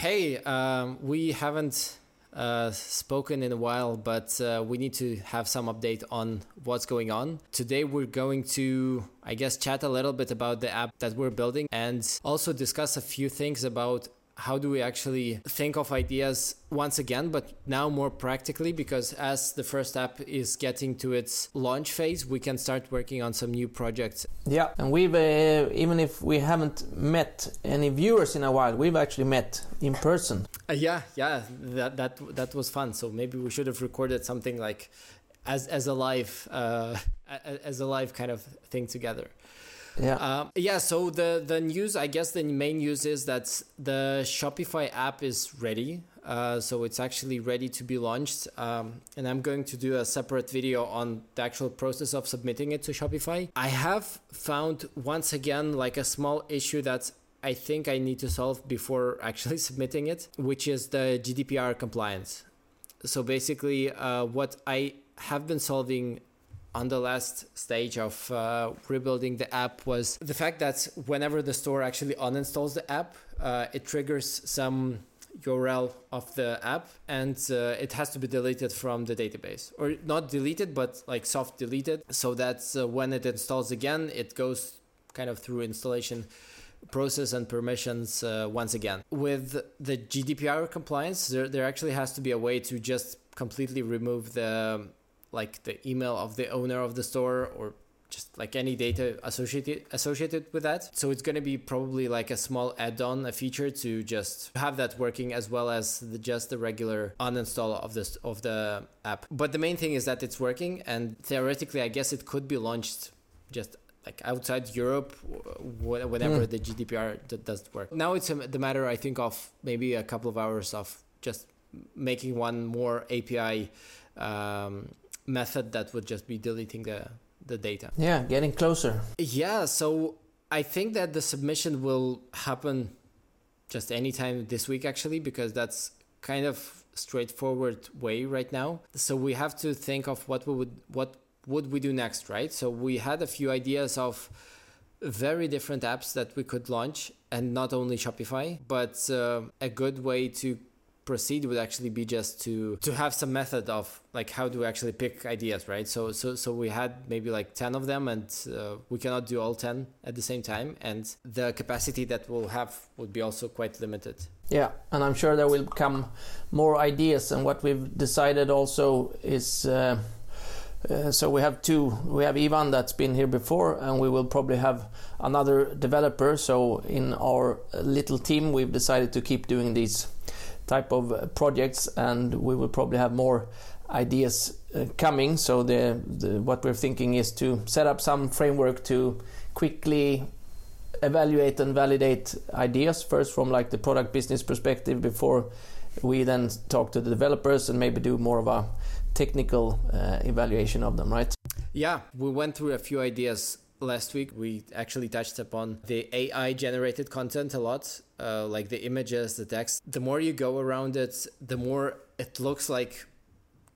Hey, um, we haven't uh, spoken in a while, but uh, we need to have some update on what's going on. Today, we're going to, I guess, chat a little bit about the app that we're building and also discuss a few things about how do we actually think of ideas once again, but now more practically, because as the first app is getting to its launch phase, we can start working on some new projects. Yeah, and we've, uh, even if we haven't met any viewers in a while, we've actually met in person. Uh, yeah, yeah, that, that, that was fun. So maybe we should have recorded something like as, as a live, uh, as a live kind of thing together. Yeah. Um, yeah. So the the news, I guess, the main news is that the Shopify app is ready. Uh, so it's actually ready to be launched. Um, and I'm going to do a separate video on the actual process of submitting it to Shopify. I have found once again like a small issue that I think I need to solve before actually submitting it, which is the GDPR compliance. So basically, uh, what I have been solving on the last stage of uh, rebuilding the app was the fact that whenever the store actually uninstalls the app, uh, it triggers some URL of the app and uh, it has to be deleted from the database. Or not deleted but like soft deleted so that uh, when it installs again it goes kind of through installation process and permissions uh, once again. With the gdpr compliance there, there actually has to be a way to just completely remove the like the email of the owner of the store or just like any data associated associated with that. So it's going to be probably like a small add-on, a feature to just have that working as well as the, just the regular uninstall of this of the app. But the main thing is that it's working, and theoretically, I guess it could be launched just like outside Europe whenever mm. the GDPR does work. Now it's the matter, I think, of maybe a couple of hours of just making one more API. Um, method that would just be deleting the the data. Yeah, getting closer. Yeah, so I think that the submission will happen just anytime this week actually because that's kind of straightforward way right now. So we have to think of what we would what would we do next, right? So we had a few ideas of very different apps that we could launch and not only Shopify, but uh, a good way to proceed would actually be just to to have some method of like how do we actually pick ideas right? So so so we had maybe like 10 of them and uh, we cannot do all 10 at the same time. And the capacity that we'll have would be also quite limited. Yeah and i'm sure there will come more ideas. And what we've decided also is uh, uh, so we have two we have ivan that's been here before and we will probably have another developer. So in our little team we've decided to keep doing these type of uh, projects, and we will probably have more ideas uh, coming. So the, the, what we're thinking is to set up some framework to quickly evaluate and validate ideas first from like the product business perspective before we then talk to the developers and maybe do more of a technical uh, evaluation of them right? Yeah we went through a few ideas last week. We actually touched upon the ai generated content a lot uh, like the images, the text, the more you go around it, the more it looks like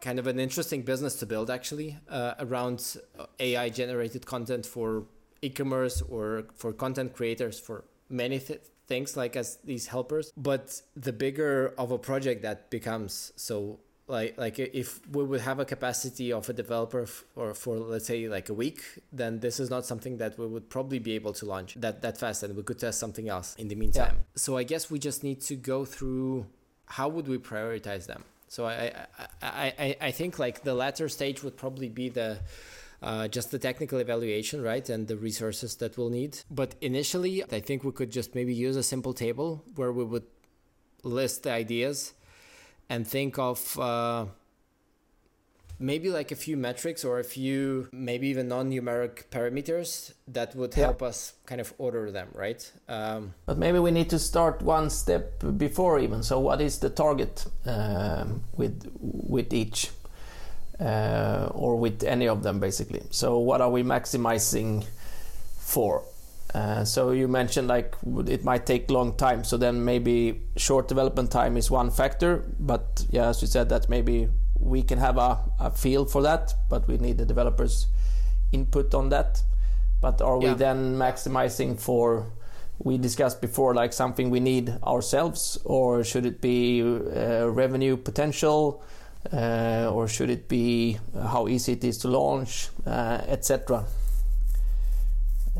kind of an interesting business to build actually uh, around AI generated content for e-commerce or for content creators for many th- things like as these helpers. But the bigger of a project that becomes, so like like if we would have a capacity of a developer for for let's say like a week then this is not something that we would probably be able to launch that that fast and we could test something else in the meantime yeah. so i guess we just need to go through how would we prioritize them so i i i, I think like the latter stage would probably be the uh, just the technical evaluation, right, and the resources that we'll need. But initially, I think we could just maybe use a simple table where we would list the ideas and think of uh, maybe like a few metrics or a few maybe even non-numeric parameters that would help yeah. us kind of order them right? Um, but maybe we need to start one step before even. So what is the target uh, with with each uh, or with any of them basically? So what are we maximizing for uh, so you mentioned like it might take long time. So then maybe short development time is one factor. But yeah as you said that maybe we can have a, a feel for that. But we need the developers input on that. But are yeah. we then maximizing for we discussed before, like something we need ourselves, or should it be uh, revenue potential, uh, or should it be how easy it is to launch, uh, etc.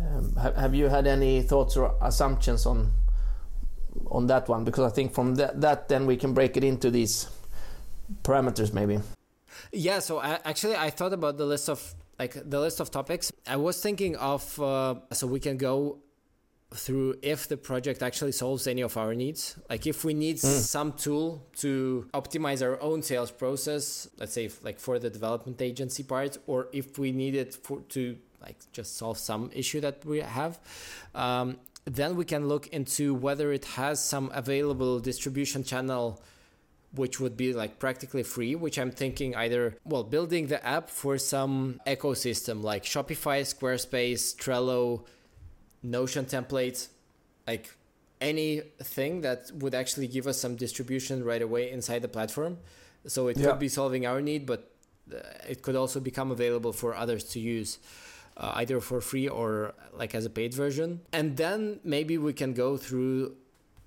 Um, have, have you had any thoughts or assumptions on on that one? Because I think from that, that then we can break it into these parameters, maybe. Yeah. So I, actually, I thought about the list of like the list of topics. I was thinking of uh, so we can go through if the project actually solves any of our needs. Like if we need mm. some tool to optimize our own sales process, let's say like for the development agency part, or if we need it for to like just solve some issue that we have. Um, then we can look into whether it has some available distribution channel which would be like practically free which i'm thinking either well building the app for some ecosystem like shopify squarespace trello notion templates like anything that would actually give us some distribution right away inside the platform so it yeah. could be solving our need but uh, it could also become available for others to use uh, either for free or like as a paid version. And then maybe we can go through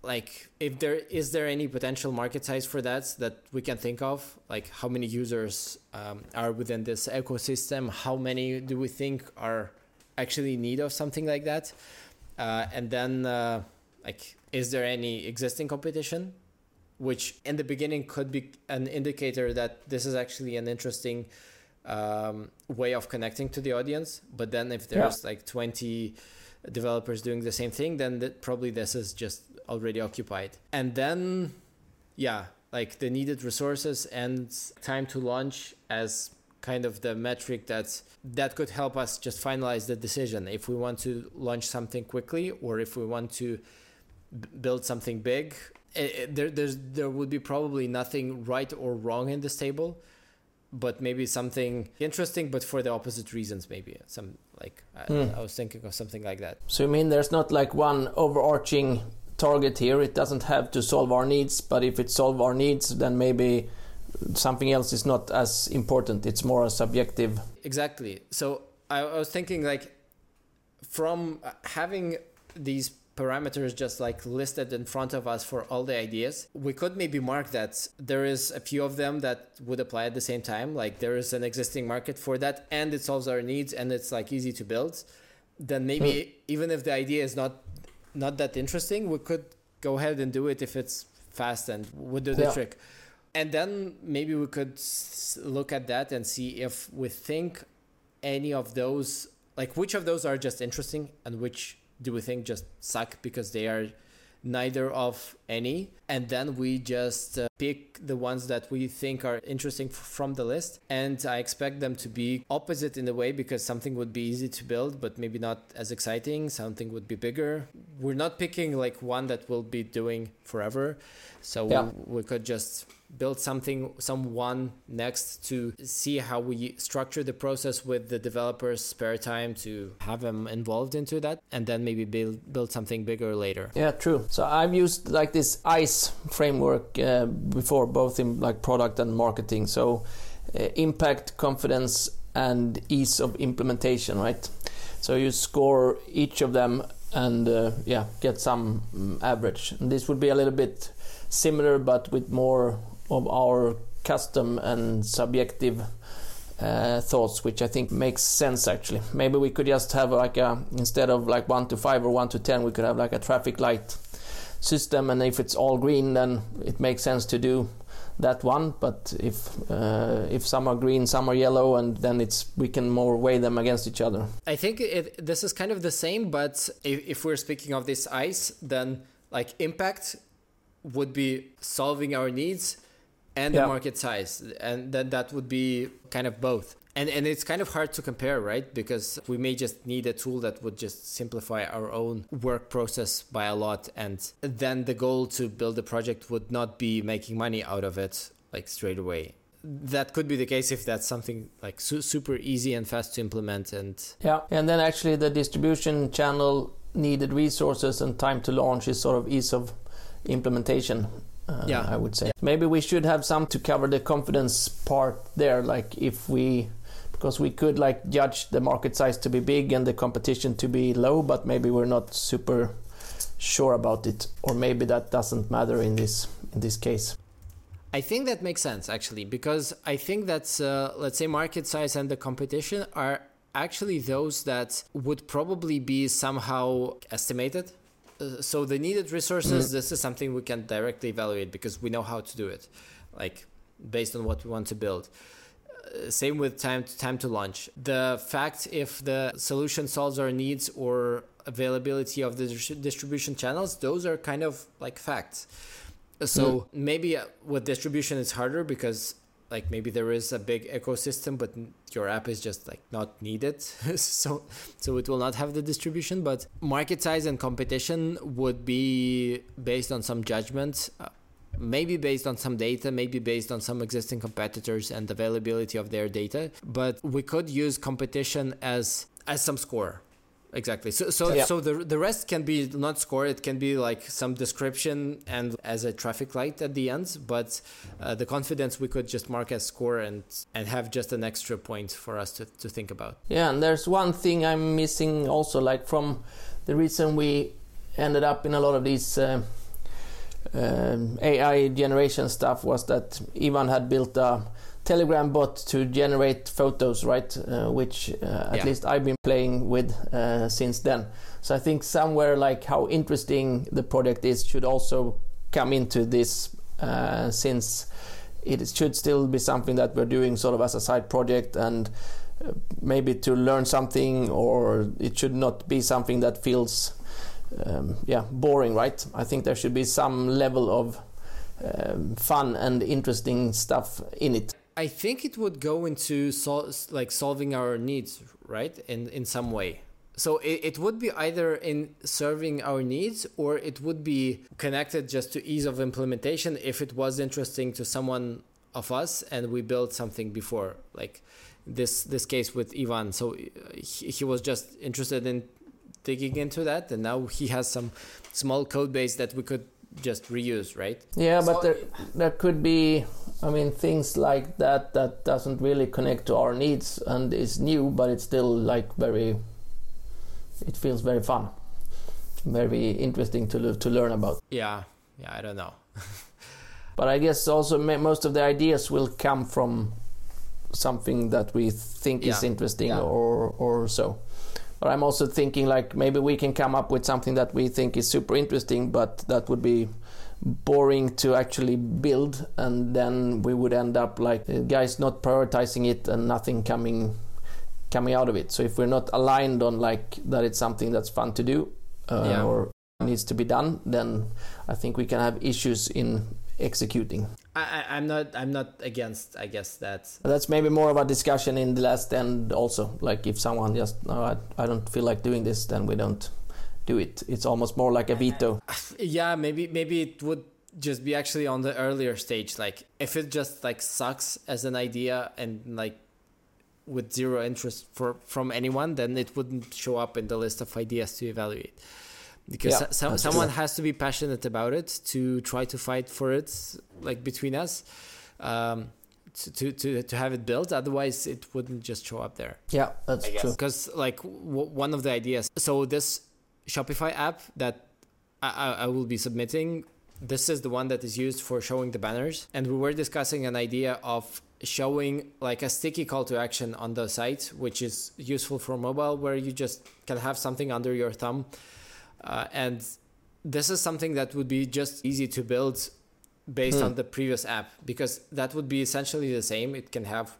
like if there is there any potential market size for that that we can think of like how many users um, are within this ecosystem? How many do we think are actually in need of something like that? Uh, and then uh, like is there any existing competition? Which in the beginning could be an indicator that this is actually an interesting um, way of connecting to the audience but then if there's yeah. like 20 developers doing the same thing then that probably this is just already occupied. And then, yeah, like the needed resources and time to launch as kind of the metric that that could help us just finalize the decision if we want to launch something quickly or if we want to b- build something big. It, it, there, there's there would be probably nothing right or wrong in this table but maybe something interesting, but for the opposite reasons. Maybe some like I, mm. I, was thinking of something like that. So you mean there's not like one overarching target here. It doesn't have to solve our needs, but if it solves our needs, then maybe something else is not as important. It's more a subjective. Exactly. So I, I was thinking like from having these parameters just like listed in front of us for all the ideas we could maybe mark that there is a few of them that would apply at the same time like there is an existing market for that and it solves our needs and it's like easy to build then maybe hmm. even if the idea is not not that interesting, we could go ahead and do it if it's fast and would do the yeah. trick. And then maybe we could look at that and see if we think any of those, like which of those are just interesting and which do we think just suck because they are neither of any? And then we just uh, pick the ones that we think are interesting f- from the list. And i expect them to be opposite in a way because something would be easy to build but maybe not as exciting. Something would be bigger. We're not picking like one that will be doing forever. So yeah. we, we could just build something someone next to see how we structure the process with the developers spare time to have them involved into that and then maybe build build something bigger later. Yeah true. So i've used like this ice framework uh, before both in like product and marketing. So uh, impact confidence and ease of implementation right? So you score each of them and uh, yeah get some um, average. And this would be a little bit similar but with more of our custom and subjective uh, thoughts, which I think makes sense actually. Maybe we could just have like a instead of like one to five or one to ten, we could have like a traffic light system, and if it's all green, then it makes sense to do that one. But if uh, if some are green, some are yellow, and then it's we can more weigh them against each other. I think it, this is kind of the same, but if, if we're speaking of this ice, then like impact would be solving our needs and yeah. the market size and then that would be kind of both. And and it's kind of hard to compare right? Because we may just need a tool that would just simplify our own work process by a lot and then the goal to build a project would not be making money out of it like straight away. That could be the case if that's something like su- super easy and fast to implement and yeah and then actually the distribution channel needed resources and time to launch is sort of ease of implementation uh, yeah. I would say. Maybe we should have some to cover the confidence part there, like if we because we could like judge the market size to be big and the competition to be low, but maybe we're not super sure about it, or maybe that doesn't matter in this in this case. I think that makes sense actually, because I think that's uh, let's say market size and the competition are actually those that would probably be somehow estimated. Uh, so the needed resources, mm. this is something we can directly evaluate because we know how to do it, like based on what we want to build. Uh, same with time to, time to launch. The fact if the solution solves our needs or availability of the distribution channels, those are kind of like facts. So mm. maybe uh, with distribution it's harder because like maybe there is a big ecosystem but your app is just like not needed. So so it will not have the distribution but market size and competition would be based on some judgment uh, maybe based on some data maybe based on some existing competitors and availability of their data. But we could use competition as as some score exactly. So so yeah. so the the rest can be not score. It can be like some description and as a traffic light at the end but uh, the confidence we could just mark as score and and have just an extra point for us to, to think about. Yeah and there's one thing i'm missing also like from the reason we ended up in a lot of these uh, um, ai generation stuff was that ivan had built a Telegram bot to generate photos, right? Uh, which uh, at yeah. least I've been playing with uh, since then. So I think somewhere like how interesting the project is should also come into this, uh, since it should still be something that we're doing sort of as a side project and uh, maybe to learn something, or it should not be something that feels, um, yeah, boring, right? I think there should be some level of um, fun and interesting stuff in it. I think it would go into sol- like solving our needs, right? In in some way. So it, it would be either in serving our needs or it would be connected just to ease of implementation if it was interesting to someone of us and we built something before like this this case with Ivan so uh, he, he was just interested in digging into that and now he has some small code base that we could just reuse right yeah but there there could be I mean, things like that that doesn't really connect to our needs and is new, but it's still like very. It feels very fun, very interesting to to learn about. Yeah, yeah, I don't know. but I guess also most of the ideas will come from something that we think yeah. is interesting yeah. or or so. But I'm also thinking like maybe we can come up with something that we think is super interesting, but that would be boring to actually build and then we would end up like guys not prioritizing it and nothing coming coming out of it. So if we're not aligned on like that it's something that's fun to do uh, yeah. or needs to be done then i think we can have issues in executing. I, i'm not i'm not against i guess that. That's maybe more of a discussion in the last end also. Like if someone just no, I, I don't feel like doing this then we don't do it. It's almost more like a veto. Yeah, maybe maybe it would just be actually on the earlier stage. Like if it just like sucks as an idea and like with zero interest for from anyone, then it wouldn't show up in the list of ideas to evaluate. Because yeah, so, someone true. has to be passionate about it to try to fight for it, like between us. Um, to, to to have it built otherwise it wouldn't just show up there yeah that's true because like w- one of the ideas so this Shopify app that I, I will be submitting. This is the one that is used for showing the banners. And we were discussing an idea of showing like a sticky call to action on the site, which is useful for mobile, where you just can have something under your thumb. Uh, and this is something that would be just easy to build based hmm. on the previous app because that would be essentially the same. It can have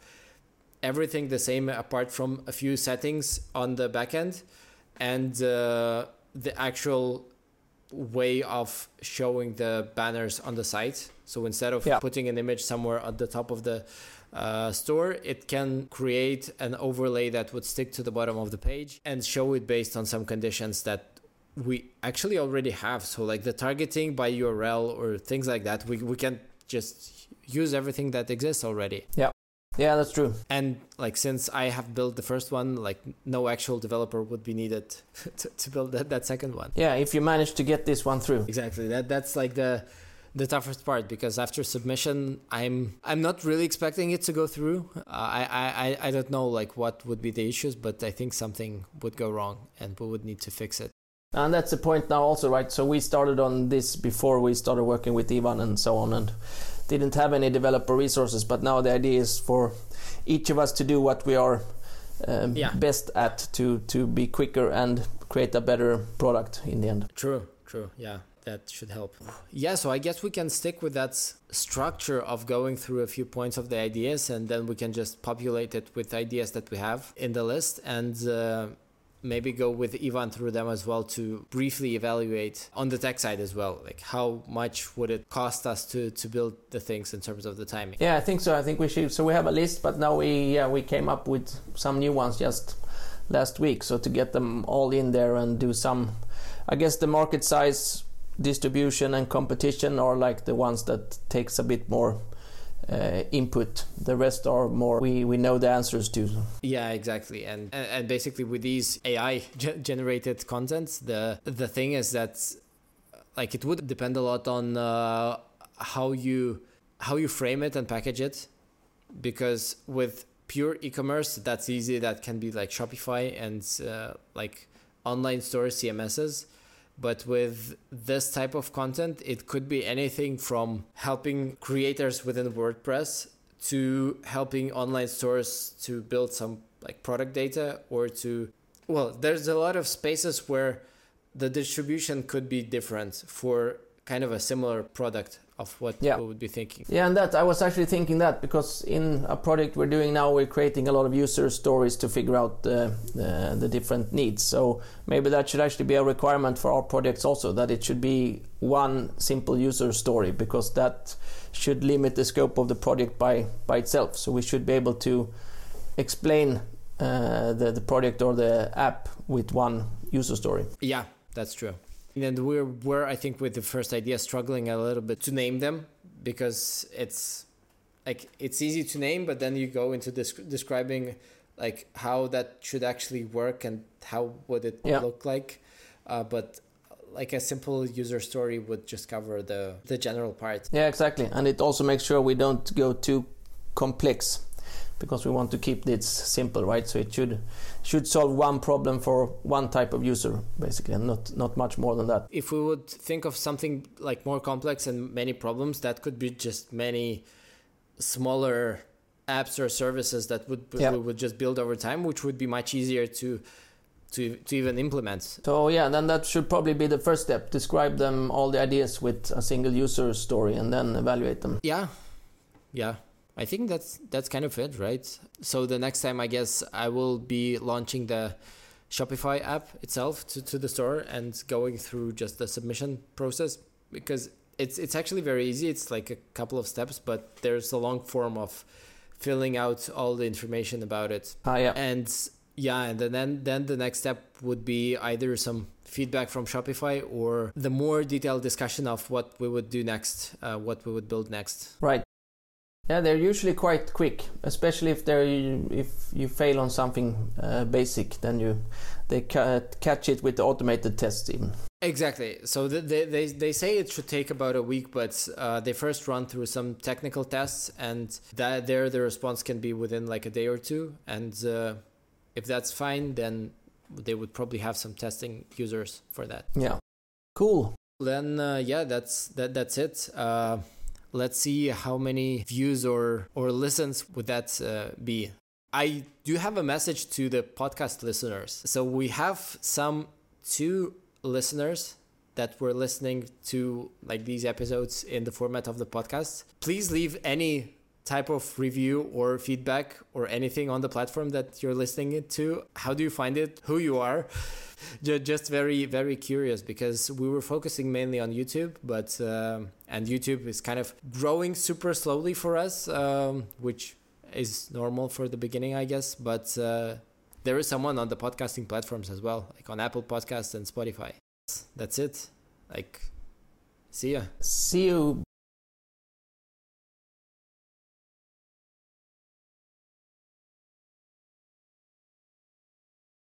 everything the same apart from a few settings on the backend and uh, the actual way of showing the banners on the site. So instead of yeah. putting an image somewhere at the top of the uh, store, it can create an overlay that would stick to the bottom of the page and show it based on some conditions that we actually already have. So like the targeting by URL or things like that, we, we can just use everything that exists already. Yeah. Yeah, that's true. And like since I have built the first one, like no actual developer would be needed to, to build that, that second one. Yeah, if you manage to get this one through. Exactly. That that's like the the toughest part because after submission i'm i'm not really expecting it to go through uh, I, I i don't know like what would be the issues but i think something would go wrong and we would need to fix it And that's the point now, also, right? So we started on this before we started working with Ivan and so on, and didn't have any developer resources. But now the idea is for each of us to do what we are um, yeah. best at to to be quicker and create a better product in the end. True, true, yeah that should help. Yeah, so I guess we can stick with that structure of going through a few points of the ideas and then we can just populate it with ideas that we have in the list and uh, maybe go with Ivan through them as well to briefly evaluate on the tech side as well. Like how much would it cost us to to build the things in terms of the timing? Yeah, I think so. I think we should. So we have a list, but now we yeah we came up with some new ones just last week. So to get them all in there and do some, I guess the market size distribution and competition are like the ones that takes a bit more uh, input. The rest are more we, we know the answers to. Yeah, exactly. And and basically with these AI generated contents, the the thing is that like it would depend a lot on uh, how you how you frame it and package it, because with pure e-commerce, that's easy. That can be like Shopify and uh, like online store CMSs but with this type of content, it could be anything from helping creators within WordPress to helping online stores to build some like product data or to well, there's a lot of spaces where the distribution could be different for kind of a similar product of what yeah. people would be thinking. Yeah, and that I was actually thinking that because in a project we're doing now, we're creating a lot of user stories to figure out the, the, the different needs. So maybe that should actually be a requirement for our projects also that it should be one simple user story because that should limit the scope of the project by by itself. So we should be able to explain uh, the the project or the app with one user story. Yeah, that's true. And we're, we're, I think, with the first idea, struggling a little bit to name them because it's like it's easy to name, but then you go into desc- describing like how that should actually work and how would it yeah. look like. Uh, but like a simple user story would just cover the the general part. Yeah, exactly, and it also makes sure we don't go too complex because we want to keep this simple, right? So it should should solve one problem for one type of user, basically, and not not much more than that. If we would think of something like more complex and many problems, that could be just many smaller apps or services that would yeah. we would just build over time, which would be much easier to to, to even implement. So yeah, then that should probably be the first step. Describe them all the ideas with a single user story and then evaluate them. Yeah. Yeah. I think that's that's kind of it, right? So the next time I guess I will be launching the Shopify app itself to, to the store and going through just the submission process because it's it's actually very easy. It's like a couple of steps, but there's a long form of filling out all the information about it. Ah, yeah. And yeah, and then then the next step would be either some feedback from Shopify or the more detailed discussion of what we would do next, uh, what we would build next. Right. Yeah, they're usually quite quick, especially if they if you fail on something uh, basic, then you they ca- catch it with the automated tests even. Exactly. So they they they say it should take about a week, but uh, they first run through some technical tests, and that there the response can be within like a day or two, and uh, if that's fine, then they would probably have some testing users for that. Yeah. Cool. Then uh, yeah, that's that that's it uh, Let's see how many views or, or listens would that uh, be. I do have a message to the podcast listeners. So we have some two listeners that were listening to like these episodes in the format of the podcast. Please leave any type of review or feedback or anything on the platform that you're listening to? How do you find it? Who you are? Just very very curious because we were focusing mainly on youtube but um, and youtube is kind of growing super slowly for us um, which is normal for the beginning i guess but uh, there is someone on the podcasting platforms as well like on apple podcasts and spotify. That's it. Like see ya. See you